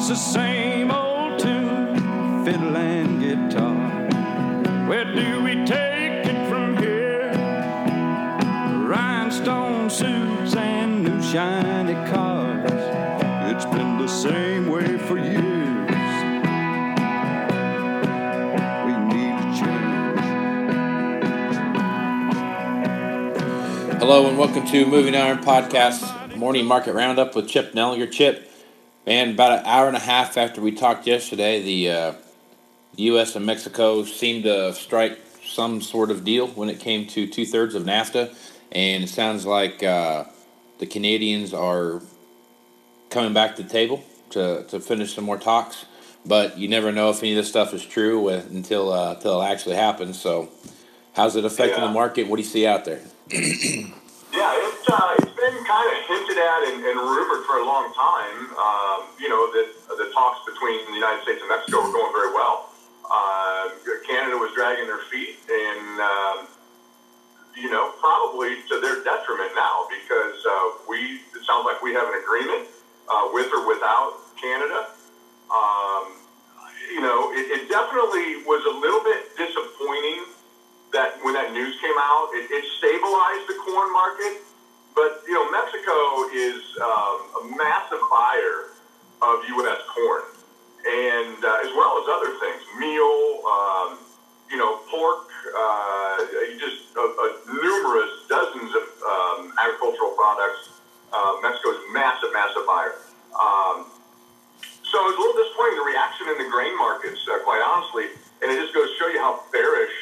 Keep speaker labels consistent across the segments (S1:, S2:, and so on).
S1: It's the same old tune, fiddle and guitar. Where do we take it from here? Rhinestone suits and new shiny cars. It's been the same way for years. We need to change.
S2: Hello and welcome to Moving Iron Podcast Morning Market Roundup with Chip Nellinger. Chip, man, about an hour and a half after we talked yesterday, the uh, U.S. and Mexico seemed to strike some sort of deal when it came to two thirds of NAFTA, and it sounds like uh, the Canadians are coming back to the table to, to finish some more talks. But you never know if any of this stuff is true with, until uh, until it actually happens. So, how's it affecting
S3: Yeah.
S2: the market? What do you see out there?
S3: Yeah, hinted at and, and rumored for a long time. Um, you know that the talks between the United States and Mexico were going very well. Uh, Canada was dragging their feet, and um, you know probably to their detriment now because uh, we it sounds like we have an agreement uh, with or without Canada. Um, you know, it, it definitely was a little bit disappointing that when that news came out, it, it stabilized the corn market. But you know, Mexico is um, a massive buyer of U.S. corn, and uh, as well as other things, meal, um, you know, pork, uh, just uh, uh, numerous dozens of um, agricultural products. Uh, Mexico's massive, massive buyer. Um, so it was a little disappointing the reaction in the grain markets, uh, quite honestly, and it just goes to show you how bearish,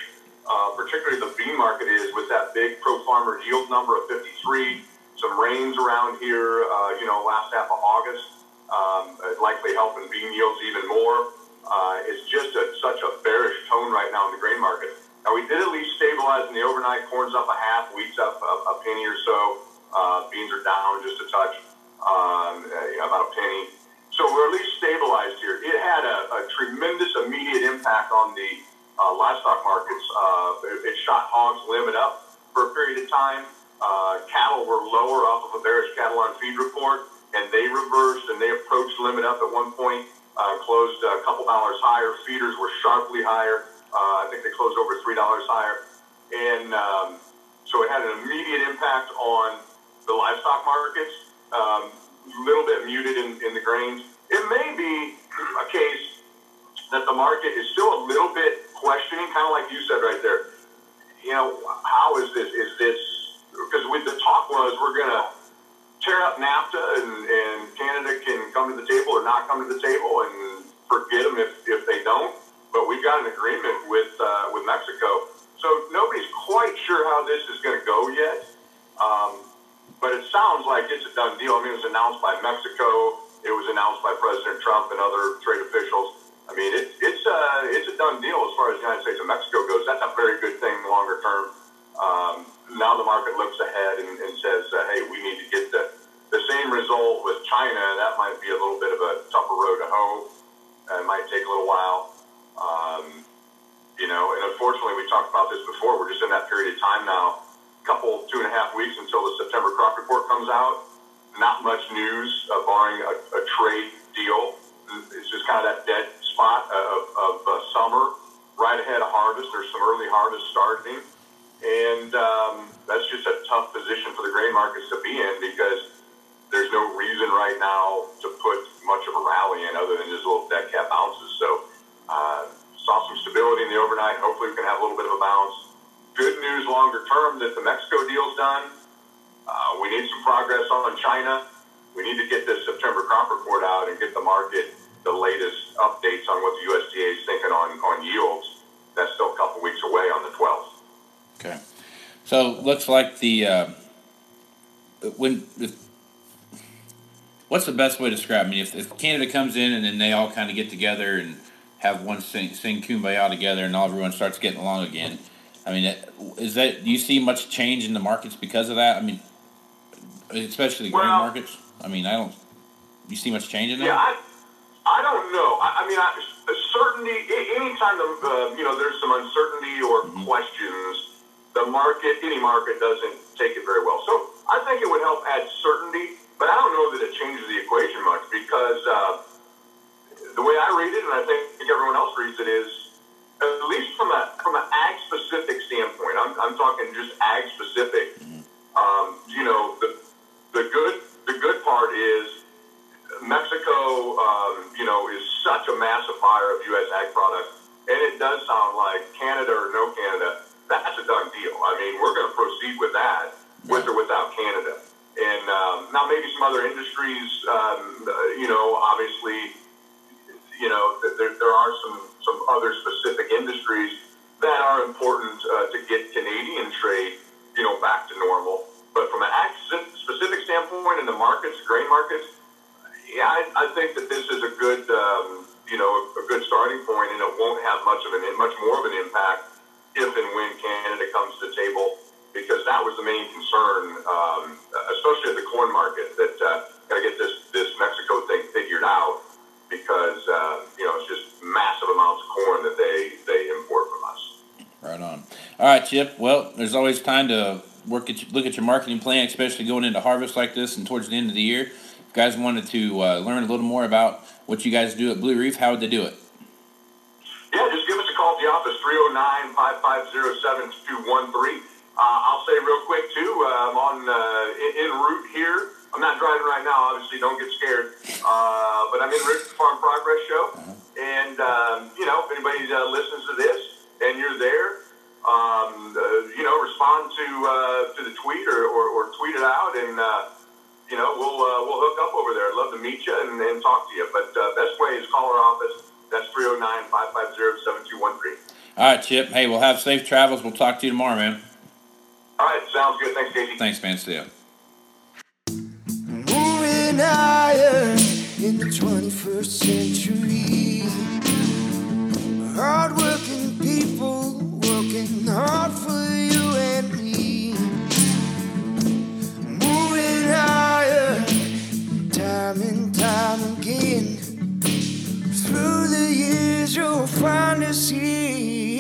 S3: uh, particularly the bean market is, with that big pro farmer yield number of 53. Some rains around here, uh, you know, last half of August, um, likely helping bean yields even more. Uh, it's just a, such a bearish tone right now in the grain market. Now we did at least stabilize in the overnight. Corn's up a half, wheat's up a, a penny or so. Uh, beans are down just a touch, um, uh, about a penny. So we're at least stabilized here. It had a, a tremendous immediate impact on the uh, livestock markets. Uh, it, it shot hogs limit up for a period of time. Uh, cattle were lower off of a bearish cattle on feed report, and they reversed and they approached limit up at one point, uh, closed a couple dollars higher. Feeders were sharply higher. Uh, I think they closed over three dollars higher, and um, so it had an immediate impact on the livestock markets. Um, a little bit muted in, in the grains. It may be a case that the market is still a little bit questioning, kind of like you said right there. You know, how is this? Is this because with the talk was we're going to tear up NAFTA and, and Canada can come to the table or not come to the table and forget them if, if they don't. But we've got an agreement with uh, with Mexico, so nobody's quite sure how this is going to go yet. Um, but it sounds like it's a done deal. I mean, it was announced by Mexico. It was announced by President Trump and other trade officials. I mean, it, it's a it's a done deal as far as the United States and Mexico goes. That's a very good thing longer term. Um, now the market looks ahead and, and says, uh, "Hey, we need to get same result with China. That might be a little bit of a tougher road to hoe. It might take a little while." Um, you know, and unfortunately, we talked about this before. We're just in that period of time now a couple, two and a half weeks until the September crop report comes out. Not much news, uh, barring a, a trade deal. It's just kind of that dead spot of, of uh, summer, right ahead of harvest. There's some early harvest starting, and um, that's just a tough position for the grain markets to be in because there's no reason right now to put much of a rally in other than just little dead cat bounces. So uh, saw some stability in the overnight. Hopefully, we can have a little bit of a bounce good news longer term that the Mexico deal's done. Uh, we need some progress on China. We need to get this September crop report out and get the market the latest updates on what the USDA is thinking on, on yields. That's still a couple weeks away on the 12th.
S2: Okay. So looks like the uh, when if, what's the best way to describe? I mean, if, if Canada comes in and then they all kind of get together and have one sing, sing kumbaya together and all everyone starts getting along again. I mean, is that do you see much change in the markets because of that? I mean, especially the grain markets. I mean, I don't. You see much change in that?
S3: Yeah, I, I don't know. I, I mean, I, certainty. Anytime the, uh, you know there's some uncertainty or questions, the market, any market, doesn't take it very well. So I think it would help add certainty, but I don't know that it changes the equation much because uh, the way I read it, and I think everyone else reads it, is at least from a from an ag specific standpoint. I'm, I'm talking just ag specific. Um, you know, the the good the good part is Mexico. Um, you know, is such a massive buyer of U.S. ag products, and it does sound like Canada or no Canada. That's a done deal. I mean, we're going to proceed with that, with or without Canada. And um, now maybe some other industries, um, you know, obviously, you know, there, there are some, some other specific industries that are important uh, to get Canadian trade, you know, back to normal. But from an specific standpoint in the markets, grain markets, yeah, I, I think that this is a good, um, you know, a good starting point, and it won't have much of an much more of an impact if and when Canada comes to the table because that was the main concern, um, especially at the corn market, that uh, got to get this, this Mexico thing figured out because, uh, you know, it's just massive amounts of corn that they, they import from us.
S2: Right on. All right, Chip. Well, there's always time to work at look at your marketing plan, especially going into harvest like this and towards the end of the year. If you guys wanted to uh, learn a little more about what you guys do at Blue Reef, how would they do it?
S3: Yeah, just give us a call at the office, 309 550 7213. Uh, I'll say real quick too. I'm on uh, en, route here. I'm not driving right now. Obviously, don't get scared. Uh, but I'm in route to the Farm Progress Show, and um, you know, if anybody uh, listens to this and you're there, um, uh, you know, respond to uh, to the tweet or, or, or tweet it out, and you know, we'll we'll hook up over there. I'd love to meet you and, and talk to you. But best way is call our office. That's 309-550-7213.
S2: All right, Chip. Hey, we'll have safe travels. We'll talk to you tomorrow, man.
S3: Sounds good. Thanks, Casey.
S2: Thanks, man. Stay up.
S4: Moving Iron in the 21st century. Hardworking people working hard for you and me. Moving Iron, time and time again. Through the years, you'll find us here.